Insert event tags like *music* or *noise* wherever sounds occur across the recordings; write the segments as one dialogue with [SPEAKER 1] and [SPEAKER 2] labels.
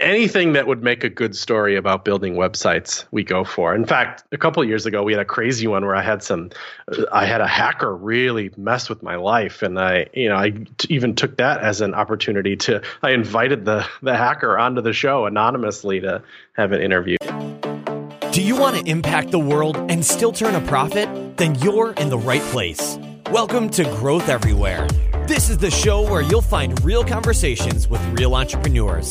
[SPEAKER 1] anything that would make a good story about building websites we go for. In fact a couple years ago we had a crazy one where i had some i had a hacker really mess with my life. And i you know i t- even took that as an opportunity to i invited the the hacker onto the show anonymously to have an interview.
[SPEAKER 2] Do you want to impact the world and still turn a profit? Then you're in the right place. Welcome to growth everywhere. This is the show where you'll find real conversations with real entrepreneurs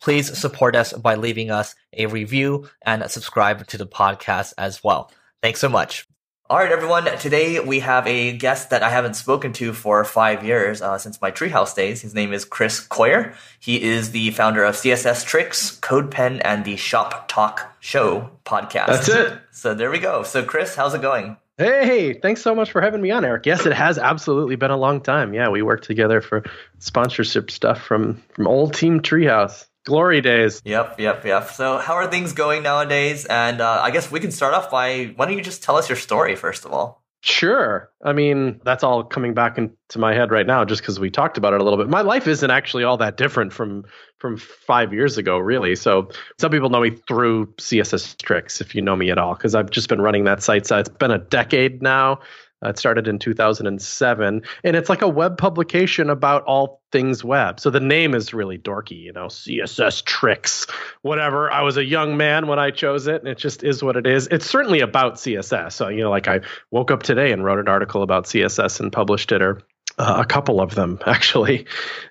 [SPEAKER 3] please support us by leaving us a review and subscribe to the podcast as well. Thanks so much. All right, everyone. Today we have a guest that I haven't spoken to for five years uh, since my Treehouse days. His name is Chris Coyier. He is the founder of CSS Tricks, CodePen, and the Shop Talk Show podcast.
[SPEAKER 1] That's it. *laughs*
[SPEAKER 3] So there we go. So Chris, how's it going?
[SPEAKER 1] Hey, thanks so much for having me on, Eric. Yes, it has absolutely been a long time. Yeah, we worked together for sponsorship stuff from from old Team Treehouse glory days.
[SPEAKER 3] Yep, yep, yep. So, how are things going nowadays? And uh, I guess we can start off by why don't you just tell us your story first of all?
[SPEAKER 1] Sure. I mean, that's all coming back into my head right now just because we talked about it a little bit. My life isn't actually all that different from from 5 years ago, really. So, some people know me through CSS Tricks if you know me at all because I've just been running that site so it's been a decade now. Uh, it started in 2007, and it's like a web publication about all things web. So the name is really dorky, you know, CSS tricks, whatever. I was a young man when I chose it, and it just is what it is. It's certainly about CSS. So, you know, like I woke up today and wrote an article about CSS and published it, or uh, a couple of them *laughs* actually,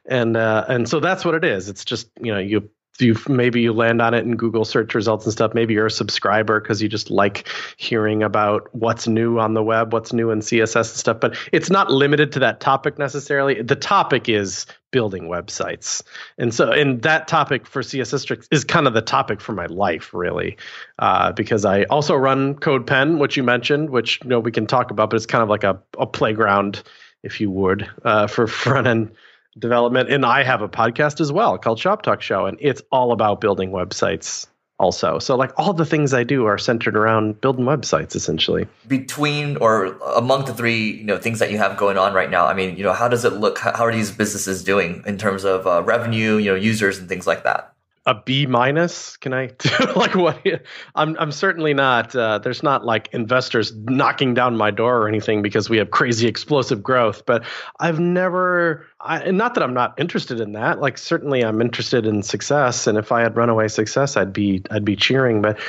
[SPEAKER 1] and uh, and so that's what it is. It's just you know you you maybe you land on it in Google search results and stuff. Maybe you're a subscriber because you just like hearing about what's new on the web, what's new in CSS and stuff. But it's not limited to that topic necessarily. The topic is building websites, and so and that topic for CSS tricks is kind of the topic for my life, really, uh, because I also run CodePen, which you mentioned, which you know we can talk about, but it's kind of like a, a playground, if you would, uh, for *laughs* front end development. And I have a podcast as well called Shop Talk Show, and it's all about building websites also. So like all the things I do are centered around building websites essentially.
[SPEAKER 3] Between or among the three, you know, things that you have going on right now, I mean, you know, how does it look? How are these businesses doing in terms of uh, revenue, you know, users and things like that?
[SPEAKER 1] A B minus? Can I *laughs* like what? I'm I'm certainly not. Uh, there's not like investors knocking down my door or anything because we have crazy explosive growth. But I've never. I, not that I'm not interested in that. Like certainly I'm interested in success, and if I had runaway success, I'd be I'd be cheering. But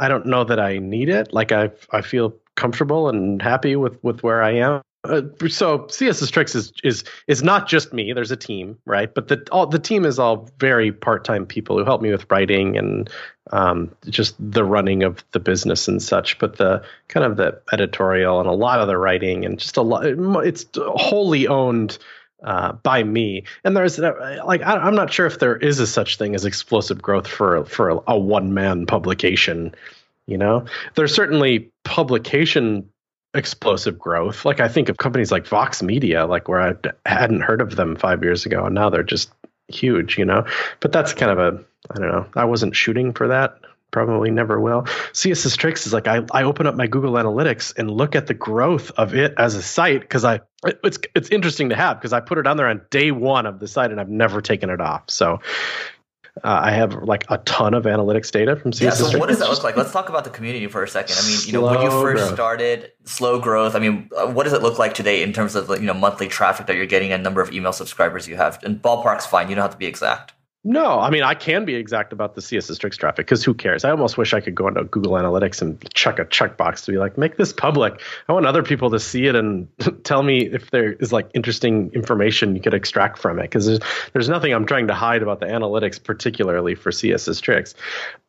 [SPEAKER 1] I don't know that I need it. Like I I feel comfortable and happy with with where I am. Uh, so CSS Tricks is is is not just me. There's a team, right? But the all the team is all very part time people who help me with writing and um, just the running of the business and such. But the kind of the editorial and a lot of the writing and just a lot. It's wholly owned. Uh, by me, and there's like I, am not sure if there is a such thing as explosive growth for for a, a one man publication. You know, there's certainly publication explosive growth. Like I think of companies like Vox Media, like where I hadn't heard of them five years ago, and now they're just huge, you know. But that's kind of a I don't know. I wasn't shooting for that. Probably never will. CSS Tricks is like I, I open up my Google Analytics and look at the growth of it as a site because I it's it's interesting to have because I put it on there on day one of the site and I've never taken it off. So uh, I have like a ton of analytics data from CSS.
[SPEAKER 3] Yeah, so what does that look like? *laughs* Let's talk about the community for a second. I mean, you know, when you first growth. started, slow growth. I mean, uh, what does it look like today in terms of you know monthly traffic that you're getting and number of email subscribers you have? And ballpark's fine. You don't have to be exact.
[SPEAKER 1] No, I mean I can be exact about the CSS Tricks traffic because who cares? I almost wish I could go into Google Analytics and check a checkbox to be like, make this public. I want other people to see it and *laughs* tell me if there is like interesting information you could extract from it because there's, there's nothing I'm trying to hide about the analytics, particularly for CSS Tricks.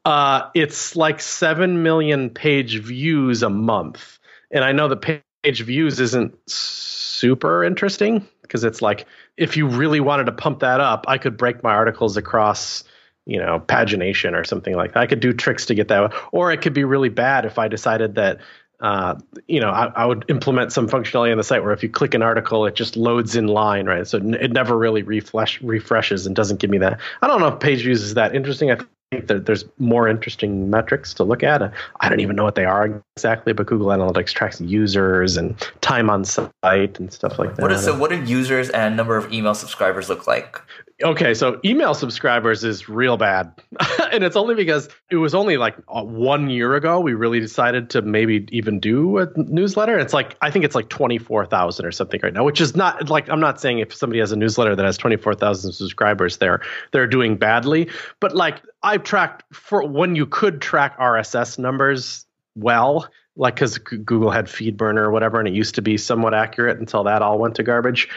[SPEAKER 1] Uh, it's like seven million page views a month, and I know the page views isn't super interesting because it's like if you really wanted to pump that up, I could break my articles across you know pagination or something like that. I could do tricks to get that, or it could be really bad if I decided that uh, you know, I, I, would implement some functionality on the site where if you click an article, it just loads in line, right? So it never really refresh, refreshes and doesn't give me that. I don't know if page views is that interesting. I think that there's more interesting metrics to look at. I don't even know what they are exactly, but Google Analytics tracks users and time on site and stuff like that.
[SPEAKER 3] What is, so what do users and number of email subscribers look like?
[SPEAKER 1] Okay, so email subscribers is real bad. *laughs* and it's only because it was only like uh, one year ago we really decided to maybe even do a newsletter. It's like, I think it's like 24,000 or something right now, which is not like, I'm not saying if somebody has a newsletter that has 24,000 subscribers, they're, they're doing badly. But like, I've tracked for when you could track RSS numbers well, like because Google had FeedBurner or whatever, and it used to be somewhat accurate until that all went to garbage.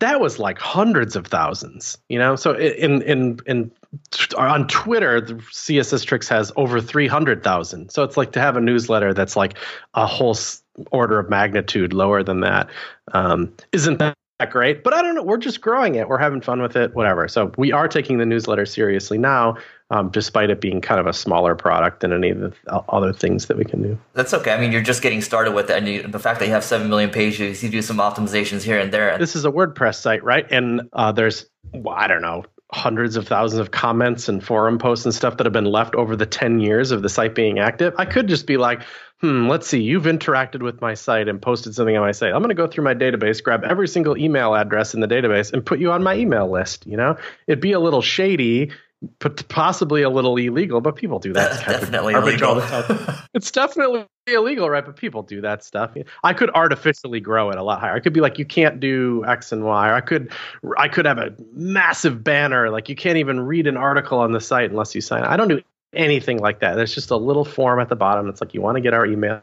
[SPEAKER 1] That was like hundreds of thousands, you know. So in in in on Twitter, the CSS Tricks has over three hundred thousand. So it's like to have a newsletter that's like a whole order of magnitude lower than that. Um, not that that great, but I don't know. We're just growing it. We're having fun with it, whatever. So we are taking the newsletter seriously now, um, despite it being kind of a smaller product than any of the other things that we can do.
[SPEAKER 3] That's okay. I mean, you're just getting started with it, and you, the fact that you have seven million pages, you do some optimizations here and there.
[SPEAKER 1] This is a WordPress site, right? And uh, there's I don't know hundreds of thousands of comments and forum posts and stuff that have been left over the 10 years of the site being active. I could just be like, hmm, let's see, you've interacted with my site and posted something on my site. I'm going to go through my database, grab every single email address in the database, and put you on my email list. You know, it'd be a little shady, possibly a little illegal, but people do that.
[SPEAKER 3] definitely illegal.
[SPEAKER 1] it's definitely illegal, right? But people do that stuff. I could artificially grow it a lot higher. I could be like, you can't do X and Y. Or I could, I could have a massive banner like you can't even read an article on the site unless you sign. I don't do anything like that. There's just a little form at the bottom. It's like you want to get our email,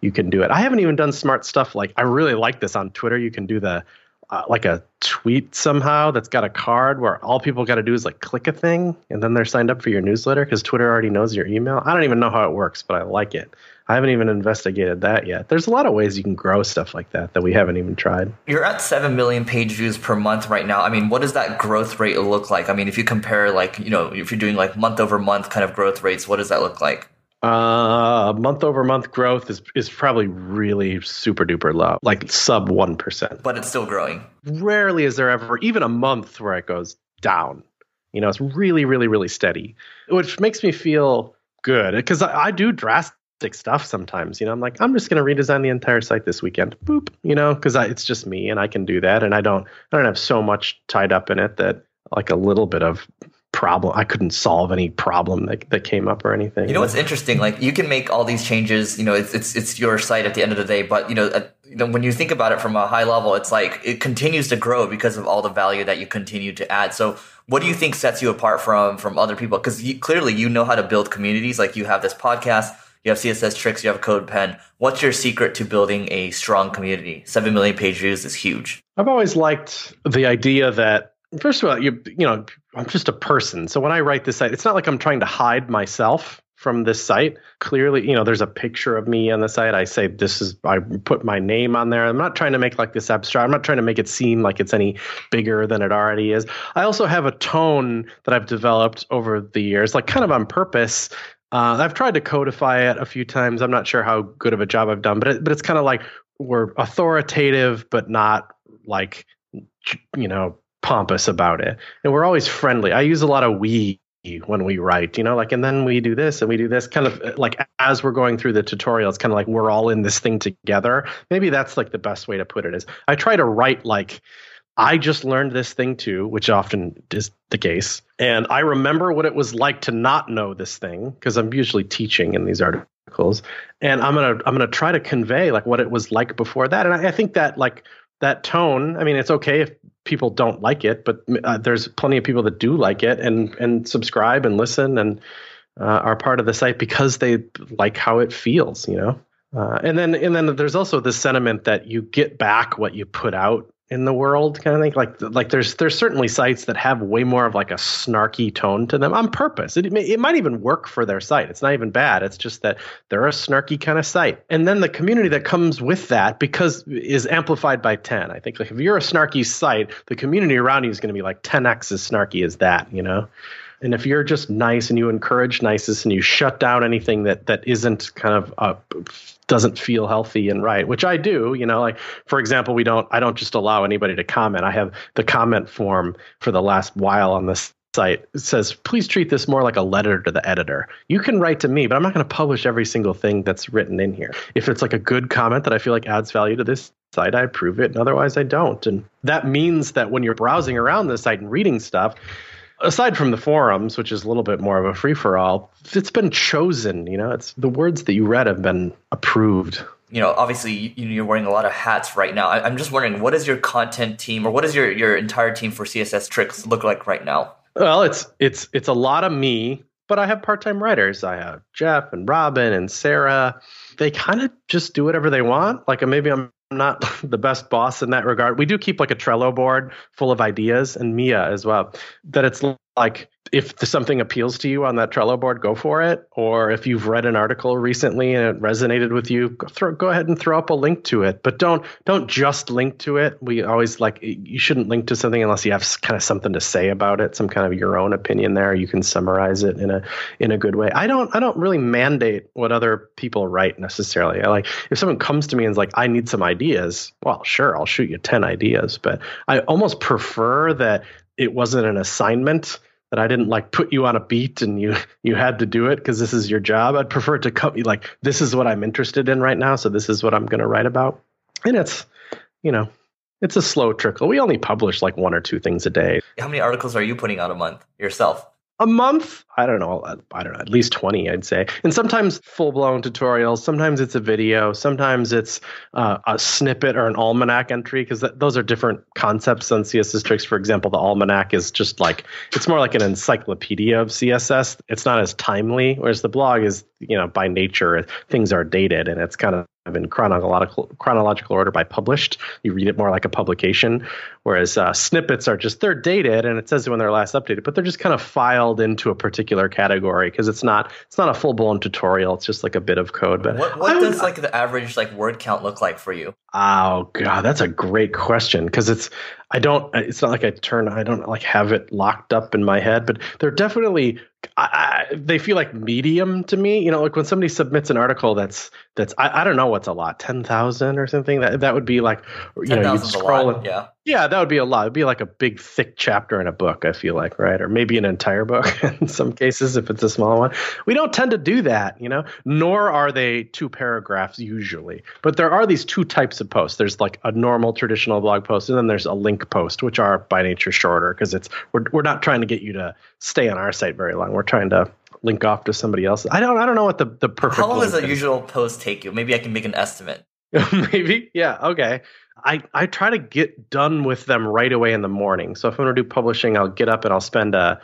[SPEAKER 1] you can do it. I haven't even done smart stuff like I really like this on Twitter. You can do the uh, like a tweet somehow that's got a card where all people got to do is like click a thing and then they're signed up for your newsletter because Twitter already knows your email. I don't even know how it works, but I like it. I haven't even investigated that yet. There's a lot of ways you can grow stuff like that that we haven't even tried.
[SPEAKER 3] You're at 7 million page views per month right now. I mean, what does that growth rate look like? I mean, if you compare like, you know, if you're doing like month over month kind of growth rates, what does that look like?
[SPEAKER 1] Uh, month over month growth is is probably really super duper low, like sub 1%.
[SPEAKER 3] But it's still growing.
[SPEAKER 1] Rarely is there ever even a month where it goes down. You know, it's really, really, really steady, which makes me feel good because I, I do drastic stuff sometimes. You know, I'm like, I'm just going to redesign the entire site this weekend. Boop. You know, because it's just me and I can do that, and I don't I don't have so much tied up in it that like a little bit of problem i couldn't solve any problem that, that came up or anything.
[SPEAKER 3] You know what's interesting? Like you can make all these changes you know it's it's, it's your site at the end of the day but you know, uh, you know when you think about it from a high level it's like it continues to grow because of all the value that you continue to add. So what do you think sets you apart from from other people? Because clearly you know how to build communities. Like you have this podcast you have css tricks you have CodePen what's your secret to building a strong community? 7 million page views is huge.
[SPEAKER 1] I've always liked the idea that first of all, you you know, I'm just a person. So when I write this site, it's not like I'm trying to hide myself from this site. Clearly, you know, there's a picture of me on the site. I say this is I put my name on there. I'm not trying to make like this abstract. I'm not trying to make it seem like it's any bigger than it already is. I also have a tone that I've developed over the years, like kind of on purpose. Uh, I've tried to codify it a few times. I'm not sure how good of a job I've done, but it, but it's kind of like we're authoritative, but not like you know pompous about it. And we're always friendly. I use a lot of we when we write, you know, like, and then we do this and we do this kind of uh, like as we're going through the tutorial, it's kind of like we're all in this thing together. Maybe that's like the best way to put it is I try to write like, I just learned this thing too, which often is the case. And I remember what it was like to not know this thing because I'm usually teaching in these articles. And I'm to, I'm to try to convey like what it was like before that. And I, I think that like that tone, I mean, it's okay if people don't like it, but uh, there's plenty of people that do like it and and subscribe and listen and uh, are part of the site because they like how it feels, you know. Uh, and then and then there's also the sentiment that you get back what you put out in the world kind of thing. Like like there's there's certainly sites that have way more of like a snarky tone to them on purpose. It, it might even work for their site. It's not even bad. It's just that they're a snarky kind of site. And then the community that comes with that because is amplified by 10 i think. Like if you're a snarky site the community around you is going to be like 10x as snarky as that you know? And if you're just nice and you encourage niceness and you shut down anything that that isn't kind of uh, doesn't feel healthy and right, which I do, you know, like for example, we don't I don't just allow anybody to comment. I have the comment form for the last while on this site. It says please treat this more like a letter to the editor. You can write to me but i'm not going to publish every single thing that's written in here. If it's like a good comment that i feel like adds value to this site i approve it. And otherwise i don't. And that means that when you're browsing around the site and reading stuff aside from the forums which is a little bit more of a free for all it's been chosen you know it's the words that you read have been approved
[SPEAKER 3] you know, obviously you're wearing a lot of hats right now. I'm just wondering, what does your content team or what does your, your entire team for CSS tricks look like right now?
[SPEAKER 1] Well, it's it's it's a lot of me, but I have part-time writers. I have Jeff and Robin and Sarah. They kind of just do whatever they want. Like maybe I'm not *laughs* the best boss in that regard. We do keep like a Trello board full of ideas and Mia as well. That it's like if something appeals to you on that Trello board, go for it. Or if you've read an article recently and it resonated with you, go, throw, go ahead and throw up a link to it. But don't don't just link to it. We always like you shouldn't link to something unless you have kind of something to say about it, some kind of your own opinion there. You can summarize it in a in a good way. I don't I don't really mandate what other people write necessarily. I like if someone comes to me and is like, I need some ideas. Well, sure, I'll shoot you ten ideas, but I almost prefer that it wasn't an assignment that I didn't like put you on a beat and you *laughs* you had to do it because this is your job. I'd prefer to come like this is what I'm interested in right now, so this is what I'm going to write about. And it's you know it's a slow trickle. We only publish like one or two things a day.
[SPEAKER 3] How many articles are you putting out a month yourself?
[SPEAKER 1] A month? I don't know. I don't know. At least 20 i'd say. And sometimes full-blown tutorials. Sometimes it's a video. Sometimes it's uh, a snippet or an almanac entry because th- those are different concepts on css tricks. For example the almanac is just like it's more like an encyclopedia of css it's not as timely whereas the blog is you know by nature things are dated and it's kind of in chronological chronological order by published. You read it more like a publication, whereas uh, snippets are just they're dated and it says when they're last updated, but they're just kind of filed into a particular category because it's not it's not a full blown tutorial. It's just like a bit of code. But
[SPEAKER 3] what, what does like the average like word count look like for you?
[SPEAKER 1] Oh god, that's a great question because it's I don't it's not like I turn I don't like have it locked up in my head, but they're definitely I, I, they feel like medium to me. You know, like when somebody submits an article that's that's I, I don't know what's a lot, ten thousand or something. That that would be like you 10, know you scroll.
[SPEAKER 3] Yeah,
[SPEAKER 1] yeah, that would be a lot. It'd be like a big thick chapter in a book. I feel like right, or maybe an entire book *laughs* in some cases if it's a small one. We don't tend to do that, you know. Nor are they two paragraphs usually. But there are these two types of posts. There's like a normal traditional blog post, and then there's a link post, which are by nature shorter because it's we're we're not trying to get you to stay on our site very long. We're trying to link off to somebody else. I don't I don't know what the the perfect.
[SPEAKER 3] How long does a usual post take you? Maybe I can make an estimate. *laughs*
[SPEAKER 1] Maybe yeah okay. I, I try to get done with them right away in the morning. So if I'm going to do publishing, I'll get up and I'll spend a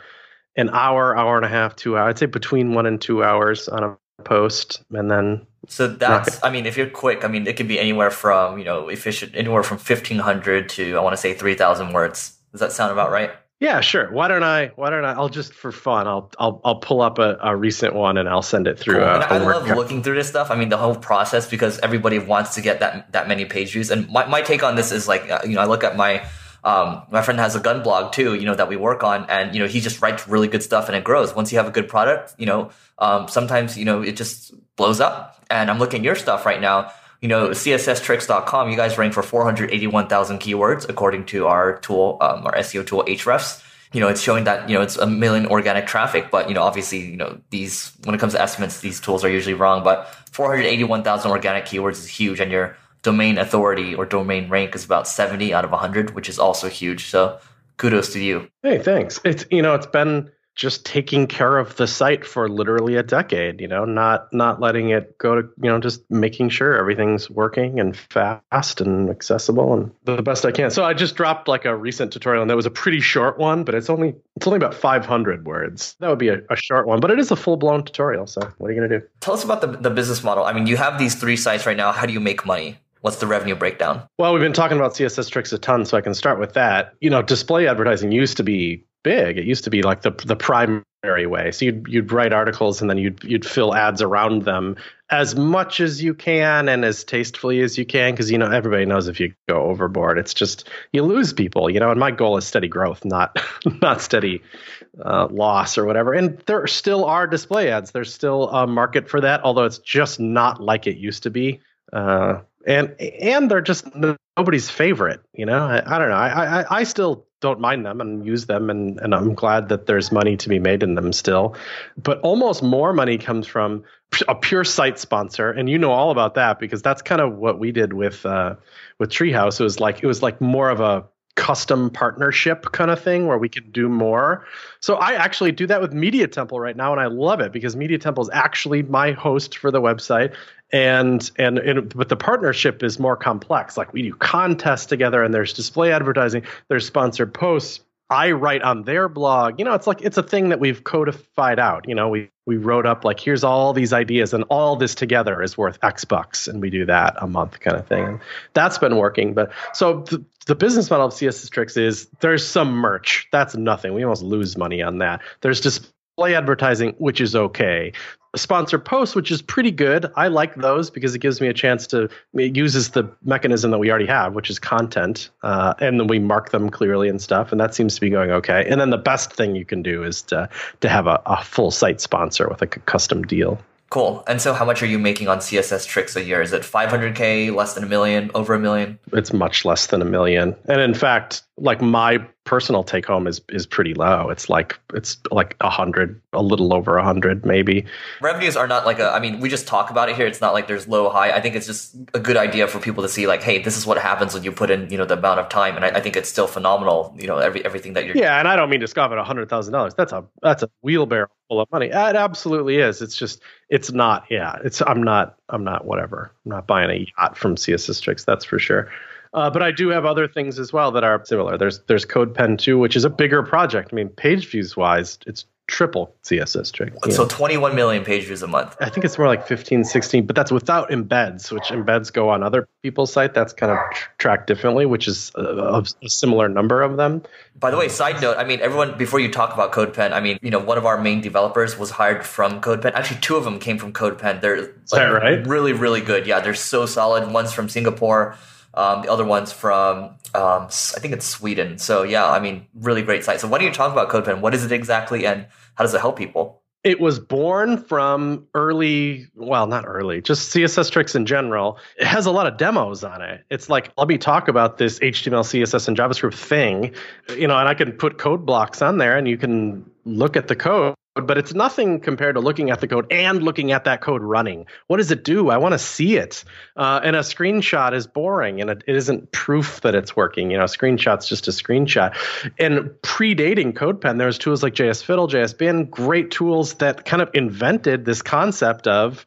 [SPEAKER 1] an hour, hour and a half, two hours. I'd say between one and two hours on a post, and then.
[SPEAKER 3] So that's. I mean, if you're quick, I mean, it can be anywhere from you know efficient, anywhere from fifteen hundred to I want to say three thousand words. Does that sound about right?
[SPEAKER 1] Yeah, sure. Why don't I? Why don't I? I'll just for fun. I'll I'll I'll pull up a, a recent one and I'll send it through. Cool.
[SPEAKER 3] A, I love looking through this stuff. I mean, the whole process because everybody wants to get that that many page views. And my my take on this is like uh, you know I look at my um, my friend has a gun blog too, you know, that we work on, and you know, he just writes really good stuff, and it grows. Once you have a good product, you know, um, sometimes you know it just blows up. And I'm looking at your stuff right now you know, CSStricks.com, you guys rank for 481,000 keywords according to our tool, um, our SEO tool, Ahrefs. You know, it's showing that, you know, it's a million organic traffic, but, you know, obviously, you know, these, when it comes to estimates, these tools are usually wrong, but 481,000 organic keywords is huge and your domain authority or domain rank is about 70 out of 100, which is also huge. So kudos to you.
[SPEAKER 1] Hey, thanks. It's, you know, it's been, just taking care of the site for literally a decade you know not not letting it go to you know just making sure everything's working and fast and accessible and the best i can. So i just dropped like a recent tutorial and that was a pretty short one but it's only it's only about 500 words. That would be a, a short one but it is a full-blown tutorial so what are you going to do?
[SPEAKER 3] Tell us about the, the business model. I mean you have these three sites right now. How do you make money? What's the revenue breakdown?
[SPEAKER 1] Well, we've been talking about CSS tricks a ton, so I can start with that. You know, display advertising used to be big. It used to be like the the primary way. So you'd you'd write articles and then you'd you'd fill ads around them as much as you can and as tastefully as you can because you know everybody knows if you go overboard, it's just you lose people. You know, and my goal is steady growth, not *laughs* not steady uh, loss or whatever. And there still are display ads. There's still a market for that, although it's just not like it used to be. Uh, and and they're just nobody's favorite. You know, I, I don't know. I, I I still don't mind them and use them, and and I'm glad that there's money to be made in them still. But almost more money comes from a pure site sponsor, and you know all about that because that's kind of what we did with uh, with Treehouse. It was like it was like more of a custom partnership kind of thing where we can do more. So I actually do that with Media Temple right now, and I love it because Media Temple is actually my host for the website, and and, but the partnership is more complex. Like we do contests together, and there's display advertising, there's sponsored posts. I write on their blog. You know, it's like it's a thing that we've codified out. You know, we we wrote up like here's all these ideas and all this together is worth X bucks, and we do that a month kind of thing. That's been working. But so the, the business model of CSS Tricks is there's some merch. That's nothing. We almost lose money on that. There's display advertising, which is okay sponsor posts, which is pretty good. I like those because it gives me a chance to it uses the mechanism that we already have, which is content, uh, and then we mark them clearly and stuff, and that seems to be going okay. And then the best thing you can do is to to have a, a full site sponsor with like a custom deal.
[SPEAKER 3] Cool. And so, how much are you making on CSS tricks a year? Is it 500k, less than a million, over a million?
[SPEAKER 1] It's much less than a million. And in fact, like my personal take home is is pretty low. It's like it's like a hundred, a little over a hundred, maybe.
[SPEAKER 3] Revenues are not like a. I mean, we just talk about it here. It's not like there's low high. I think it's just a good idea for people to see, like, hey, this is what happens when you put in, you know, the amount of time. And I, I think it's still phenomenal. You know, every everything that you're.
[SPEAKER 1] Yeah, and I don't mean to scoff at a hundred thousand dollars. That's a that's a wheelbarrow full of money. It absolutely is. It's just it's not. Yeah, it's I'm not I'm not whatever. I'm not buying a yacht from CSS Tricks. That's for sure. Uh, but I do have other things as well that are similar. There's there's CodePen 2, which is a bigger project. I mean, page views wise, it's triple CSS trick.
[SPEAKER 3] So 21 million page views a month.
[SPEAKER 1] I think it's more like 15, 16, but that's without embeds, which embeds go on other people's site. That's kind of tracked differently, which is a, a, similar number of them.
[SPEAKER 3] By the way, side note, I mean, everyone, before you talk about CodePen, I mean, you know, one of our main developers was hired from CodePen. Actually, two of them came from CodePen. They're like,
[SPEAKER 1] right?
[SPEAKER 3] really, really good. Yeah, they're so solid. One's from Singapore. Um, the other one's from um, I think it's Sweden. So yeah, I mean, really great site. So why don't you talk about CodePen? What is it exactly, and how does it help people?
[SPEAKER 1] It was born from early, well, not early, just CSS tricks in general. It has a lot of demos on it. It's like, let me talk about this HTML, CSS, and JavaScript thing, you know, and I can put code blocks on there and you can look at the code but it's nothing compared to looking at the code and looking at that code running. What does it do? I want to see it. Uh, and a screenshot is boring and it, it isn't proof that it's working. You know, a screenshot's just a screenshot. And predating CodePen, there's tools like JS Fiddle, JS Bin, great tools that kind of invented this concept of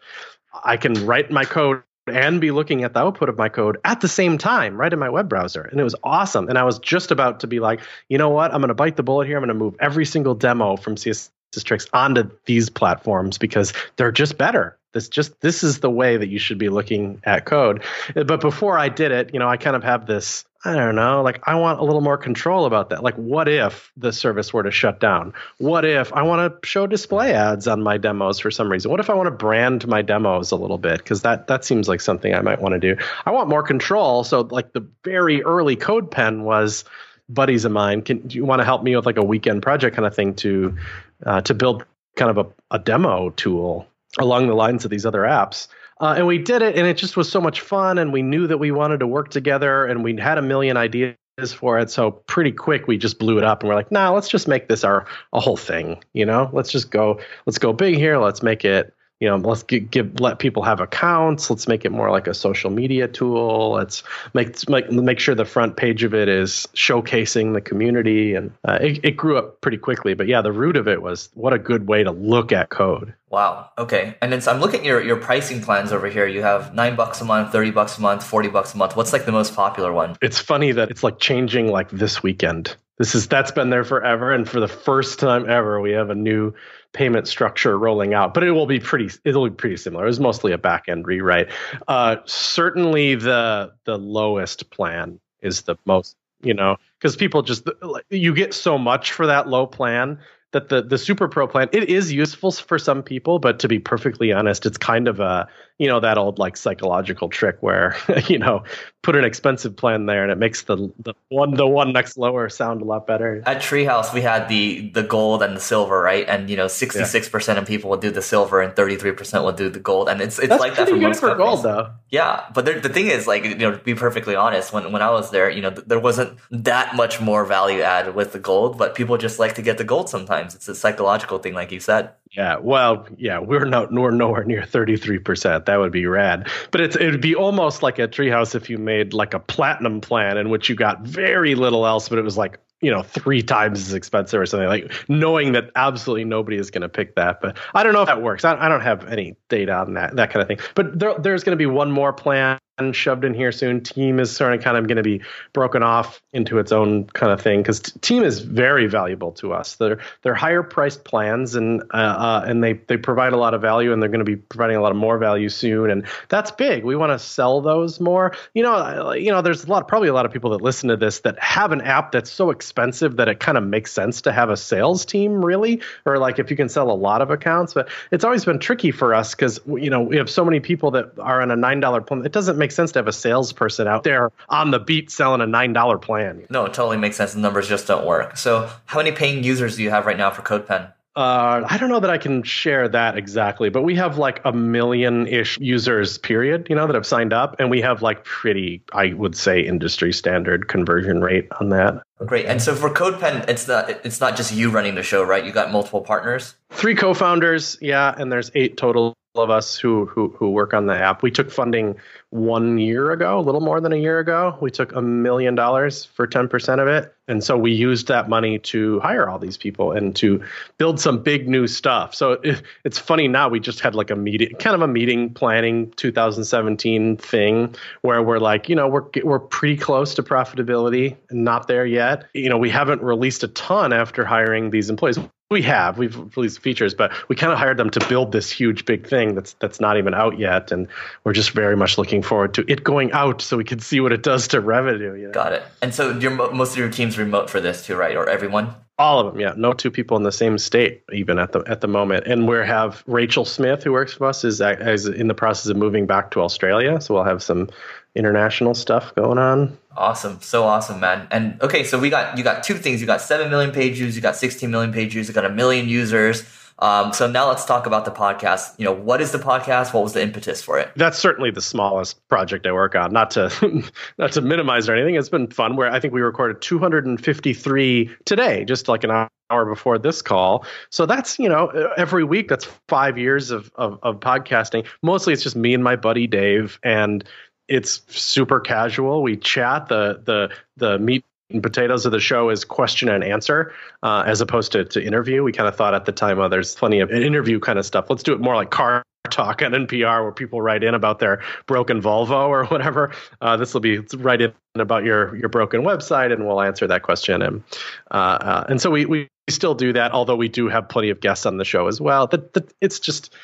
[SPEAKER 1] I can write my code and be looking at the output of my code at the same time right in my web browser and it was awesome and i was just about to be like you know what i'm going to bite the bullet here i'm going to move every single demo from css tricks onto these platforms because they're just better. This just this is the way that you should be looking at code. But before I did it, you know, I kind of have this I don't know, like I want a little more control about that. Like what if the service were to shut down? What if I want to show display ads on my demos for some reason? What if I want to brand my demos a little bit cuz that that seems like something I might want to do. I want more control. So like the very early code pen was buddies of mine can do you want to help me with like a weekend project kind of thing to uh, to build kind of a, a demo tool along the lines of these other apps. Uh, and we did it, and it just was so much fun. And we knew that we wanted to work together, and we had a million ideas for it. So pretty quick, we just blew it up, and we're like, "Nah, let's just make this our a whole thing." You know, let's just go, let's go big here. Let's make it you know let's give, give, let people have accounts. Let's make it more like a social media tool. Let's make make, make sure the front page of it is showcasing the community. And uh, it, it grew up pretty quickly. But yeah the root of it was what a good way to look at code.
[SPEAKER 3] Wow. Okay. And then so i'm looking at your, your pricing plans over here. You have nine bucks a month 30 bucks a month 40 bucks a month. What's like the most popular one?
[SPEAKER 1] It's funny that it's like changing like this weekend. This is that's been there forever. And for the first time ever we have a new payment structure rolling out, but it will be pretty. It'll be pretty similar. It was mostly a back end rewrite. Uh, certainly, the the lowest plan is the most. You know, because people just you get so much for that low plan that the the super pro plan it is useful for some people but to be perfectly honest it's kind of a you know that old like psychological trick where *laughs* you know put an expensive plan there and it makes the the one the one next lower sound a lot better.
[SPEAKER 3] At treehouse we had the the gold and the silver right? And you know 66% yeah. of people will do the silver and 33% will do the gold. And it's it's
[SPEAKER 1] That's
[SPEAKER 3] like that for most
[SPEAKER 1] for gold though.
[SPEAKER 3] Yeah but there, the thing is like you know to be perfectly honest when when i was there you know there wasn't that much more value added with the gold but people just like to get the gold sometimes. It's a psychological thing like you said
[SPEAKER 1] yeah, well, yeah, we're not we're nowhere near thirty three percent. That would be rad. But it's it would be almost like a treehouse if you made like a platinum plan in which you got very little else, but it was like you know three times as expensive or something like knowing that absolutely nobody is going to pick that but i don't know if that works I, I, don't have any data on that that kind of thing but there, there's going to be one more plan shoved in here soon. Team is sort of kind of going to be broken off into its own kind of thing because t- Team is very valuable to us. They're they're higher priced plans and uh, uh, and they they provide a lot of value and they're going to be providing a lot of more value soon and that's big. We want to sell those more. You know, you know, there's a lot probably a lot of people that listen to this that have an app that's so expensive that it kind of makes sense to have a sales team really or like if you can sell a lot of accounts. But it's always been tricky for us because you know we have so many people that are on a nine dollar plan. It doesn't make sense to have a salesperson out there on the beat selling a nine dollar plan.
[SPEAKER 3] No, it totally makes sense. The numbers just don't work. So, how many paying users do you have right now for CodePen?
[SPEAKER 1] Uh, I don't know that I can share that exactly, but we have like a million ish users, period, you know, that have signed up. And we have like pretty, I would say, industry standard conversion rate on that.
[SPEAKER 3] Great. And so for CodePen, it's not, it's not just you running the show, right? You got multiple partners?
[SPEAKER 1] Three co founders. Yeah. And there's eight total of us who, who who work on the app. We took funding one year ago, a little more than a year ago. We took a million dollars for 10% of it. And so we used that money to hire all these people and to build some big new stuff. So it, it's funny now we just had like a meeting, kind of a meeting planning 2017 thing where we're like, you know, we're we're pretty close to profitability, not there yet. You know, we haven't released a ton after hiring these employees we have we've released features but we kind of hired them to build this huge big thing that's that's not even out yet and we're just very much looking forward to it going out so we can see what it does to revenue you
[SPEAKER 3] know? got it. And so your most of your team's remote for this too right? Or everyone
[SPEAKER 1] all of them yeah no two people in the same state even at the at the moment and we have rachel smith who works for us is, is in the process of moving back to australia so we'll have some international stuff going on.
[SPEAKER 3] Awesome. So awesome, man. And okay, so we got you got two things. You got 7 million page views, you got 16 million page views, you got a million users. Um, so now let's talk about the podcast. You know, what is the podcast? What was the impetus for it?
[SPEAKER 1] That's certainly the smallest project I work on. Not to *laughs* not to minimize or anything. It's been fun. Where I think we recorded 253 today, just like an hour before this call. So that's you know every week. That's five years of, of of podcasting. Mostly it's just me and my buddy Dave, and it's super casual. We chat. The the the meat and potatoes of the show is question and answer uh, as opposed to, to interview. We kind of thought at the time, oh, there's plenty of interview kind of stuff. Let's do it more like car talk on NPR where people write in about their broken Volvo or whatever. Uh, this will be write in about your your broken website, and we'll answer that question. And uh, uh, and so we we still do that, although we do have plenty of guests on the show as well. That, that it's just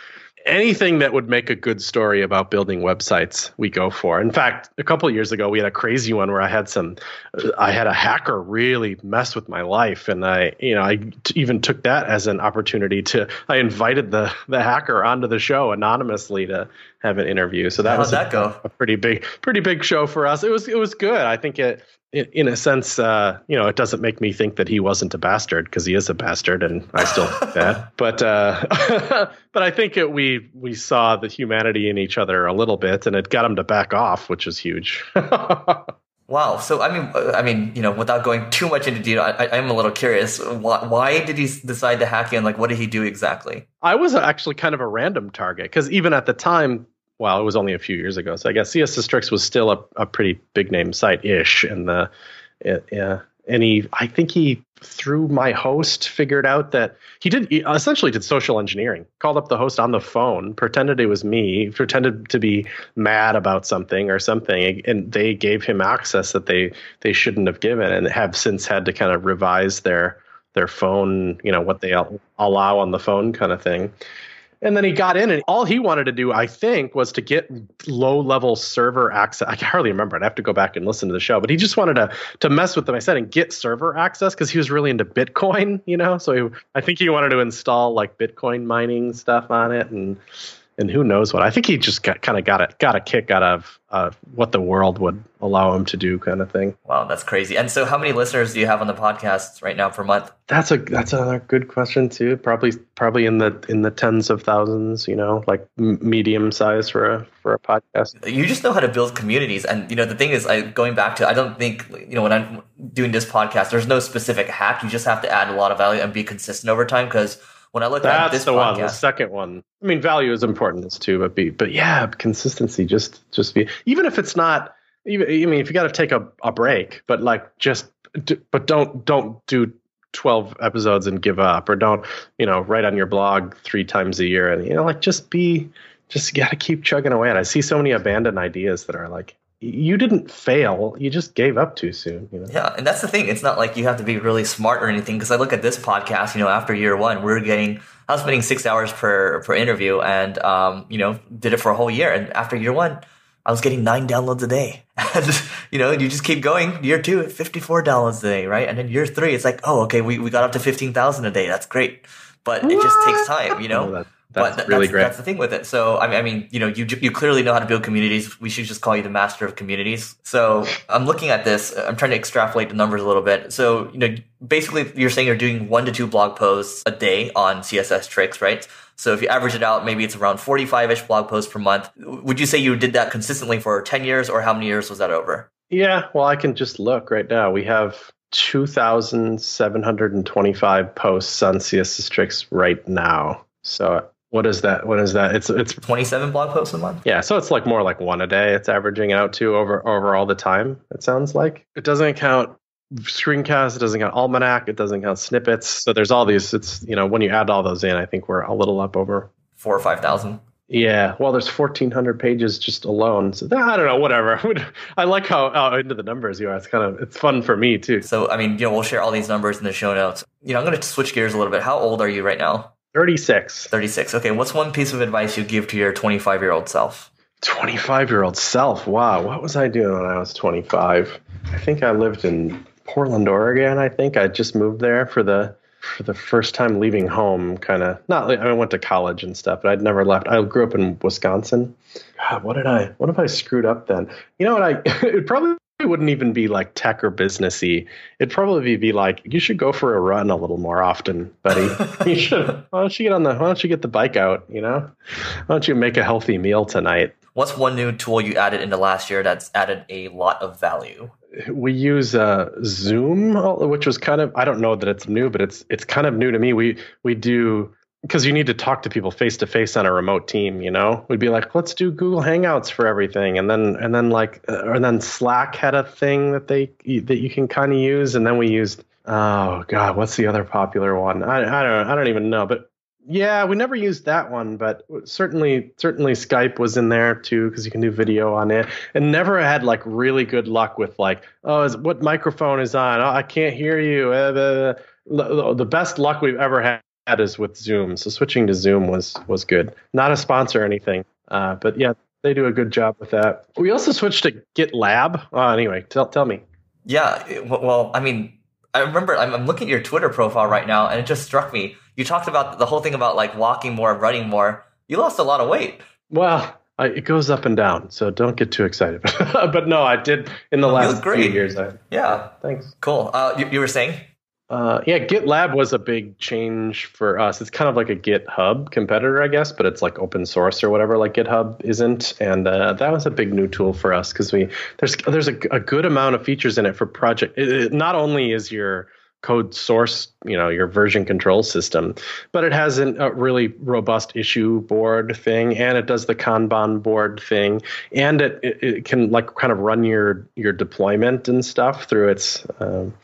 [SPEAKER 1] anything that would make a good story about building websites we go for. In fact a couple years ago we had a crazy one where i had some i had a hacker really mess with my life. And i you know I t- even took that as an opportunity to i invited the the hacker onto the show anonymously to have an interview so that
[SPEAKER 3] How'd
[SPEAKER 1] was
[SPEAKER 3] that
[SPEAKER 1] a,
[SPEAKER 3] go
[SPEAKER 1] a pretty big pretty big show for us it was it was good i think it in, in a sense, uh, you know, it doesn't make me think that he wasn't a bastard because he is a bastard, and I still think *laughs* that. But uh, *laughs* but I think it, we we saw the humanity in each other a little bit, and it got him to back off, which is huge. *laughs*
[SPEAKER 3] wow. So I mean, uh, I mean, you know, without going too much into detail, I, am a little curious. Why, why did he decide to hack in? Like, what did he do exactly?
[SPEAKER 1] I was actually kind of a random target because even at the time, well, it was only a few years ago. So I guess CS was still a, a pretty big name site ish. And the, yeah, and he, I think he, through my host, figured out that he did he essentially did social engineering. Called up the host on the phone, pretended it was me, pretended to be mad about something or something, and they gave him access that they they shouldn't have given, and have since had to kind of revise their their phone, you know, what they allow on the phone, kind of thing and then he got in, and all he wanted to do, I think, was to get low level server access. I can hardly remember it. I have to go back and listen to the show, but he just wanted to to mess with them. I said and get server access because he was really into Bitcoin, *laughs* you know. So he, I think he wanted to install like Bitcoin mining stuff on it, and and who knows what. I think he just got, kind of got a got a kick out of uh, what the world would allow him to do, kind of thing.
[SPEAKER 3] Wow, that's crazy. And so, how many listeners do you have on the podcast right now per month?
[SPEAKER 1] That's a that's a good question too. Probably probably in the in the tens of thousands. You know, like medium size for a for a podcast.
[SPEAKER 3] You just know how to build communities, and you know the thing is, I going back to I don't think you know when I'm doing this podcast, there's no specific hack. You just have to add a lot of value and be consistent over time because when I look
[SPEAKER 1] That's
[SPEAKER 3] at this
[SPEAKER 1] the
[SPEAKER 3] podcast,
[SPEAKER 1] one, the second one. I mean, value is important as too, but be, but yeah, consistency. Just, just be. Even if it's not. Even, I mean, if you got to take a, a break, but like just, but don't don't do 12 episodes and give up or don't you know write on your blog three times a year and you know like just be just got to keep chugging away and i see so many abandoned ideas that are like you didn't fail you just gave up too soon you know
[SPEAKER 3] yeah and that's the thing it's not like you have to be really smart or anything because i look at this podcast you know after year one we're getting i was spending six hours per per interview and um you know did it for a whole year and after year one I was getting nine downloads a day. *laughs* And, you know, you just keep going. Year two, 54 downloads a day, right? And then year three, it's like, oh, okay, we, we got up to 15,000 a day. That's great. But it just takes time, you know?
[SPEAKER 1] That, that's
[SPEAKER 3] but
[SPEAKER 1] really
[SPEAKER 3] that's,
[SPEAKER 1] great
[SPEAKER 3] That's the thing with it. So I mean, I mean, you know, you you clearly know how to build communities. We should just call you the master of communities. So I'm looking at this. I'm trying to extrapolate the numbers a little bit. So you know, basically, you're saying you're doing one to two blog posts a day on CSS tricks, right? So if you average it out, maybe it's around 45-ish blog posts per month. Would you say you did that consistently for 10 years, or how many years was that over?
[SPEAKER 1] Yeah, well, I can just look right now. We have 2,725 posts on CSS Tricks right now. So what is that? What is that? It's it's
[SPEAKER 3] 27 blog posts a month.
[SPEAKER 1] Yeah, so it's like more like one a day. It's averaging out to over over all the time. It sounds like it doesn't count screencast. It doesn't count almanac. It doesn't count snippets. So there's all these. It's you know when you add all those in, I think we're a little up over
[SPEAKER 3] four or five thousand.
[SPEAKER 1] Yeah, well, there's 1,400 pages just alone. So I don't know, whatever. *laughs* I like how, how into the numbers you are. It's kind of it's fun for me too.
[SPEAKER 3] So I mean, you know, we'll share all these numbers in the show notes. You know, I'm going to switch gears a little bit. How old are you right now?
[SPEAKER 1] 36.
[SPEAKER 3] 36. Okay, what's one piece of advice you give to your 25 year old self?
[SPEAKER 1] 25 year old self. Wow, what was I doing when I was 25? I think I lived in Portland, Oregon. I think I just moved there for the for the first time leaving home, kind of not. I mean, I went to college and stuff, but I'd never left. I grew up in Wisconsin. God, what did I? What if I screwed up then? You know what? I *laughs* it probably wouldn't even be like tech or businessy. It'd probably be like you should go for a run a little more often, buddy. *laughs* you should. Why don't you get on the? Why don't you get the bike out? You know, why don't you make a healthy meal tonight?
[SPEAKER 3] What's one new tool you added in the last year that's added a lot of value?
[SPEAKER 1] we use uh, Zoom, which was kind of I don't know that it's new, but it's it's kind of new to me. We we do because you need to talk to people face to face on a remote team. You know, we'd be like, let's do Google Hangouts for everything, and then and then like uh, and then Slack had a thing that they that you can kind of use, and then we used oh god, what's the other popular one? I I don't I don't even know, but yeah, we never used that one, but certainly certainly Skype was in there too because you can do video on it. And never had like really good luck with like, oh, is, what microphone is on? Oh, I can't hear you. Uh, the, the best luck we've ever had is with Zoom. So switching to Zoom was was good. Not a sponsor or anything, uh, but yeah, they do a good job with that. We also switched to GitLab. Oh, anyway, tell tell me.
[SPEAKER 3] Yeah, well, I mean, I remember I'm, I'm looking at your Twitter profile right now, and it just struck me. You talked about the whole thing about like walking more, running more. You lost a lot of weight.
[SPEAKER 1] Well, I, it goes up and down, so don't get too excited. *laughs* but no, I did in the last few years. I,
[SPEAKER 3] yeah,
[SPEAKER 1] thanks.
[SPEAKER 3] Cool. Uh, you, you were saying?
[SPEAKER 1] Uh, yeah, GitLab was a big change for us. It's kind of like a GitHub competitor, I guess, but it's like open source or whatever, like GitHub isn't. And uh, that was a big new tool for us because we there's there's a, a, good amount of features in it for project. It, it, not only is your code source, you know, your version control system, but it has an, a really robust issue board thing, and it does the Kanban board thing, and it, it, it can like kind of run your your deployment and stuff through its um,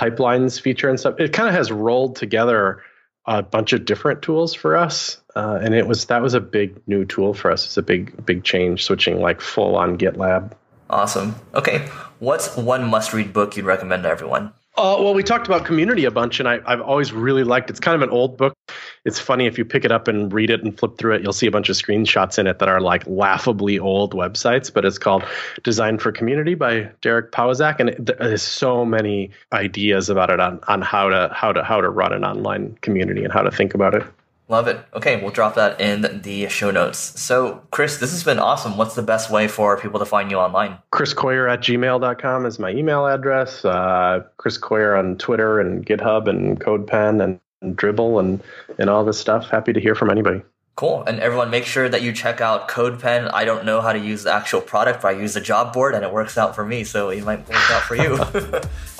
[SPEAKER 1] pipelines feature and stuff. It kind of has rolled together a bunch of different tools for us, uh, and it was that was a big new tool for us. It's a big big change switching like full on GitLab.
[SPEAKER 3] Awesome. Okay, what's one must read book you'd recommend to everyone?
[SPEAKER 1] Uh, well, we talked about community a bunch, and I, have always really liked. It's kind of an old book. It's funny if you pick it up and read it and flip through it, you'll see a bunch of screenshots in it that are like laughably old websites. But it's called Design for Community by Derek Powazek, and it, there's so many ideas about it on on how to how to how to run an online community and how to think about it.
[SPEAKER 3] Love it. Okay, we'll drop that in the show notes. So, Chris, this has been awesome. What's the best way for people to find you online?
[SPEAKER 1] Chris Coyier at gmail.com is my email address. Uh, Chris Coyier on Twitter and GitHub and CodePen and, and Dribbble and, and all this stuff. Happy to hear from anybody.
[SPEAKER 3] Cool. And everyone, make sure that you check out CodePen. I don't know how to use the actual product, but I use the job board and it works out for me. So it might work out for you. *laughs*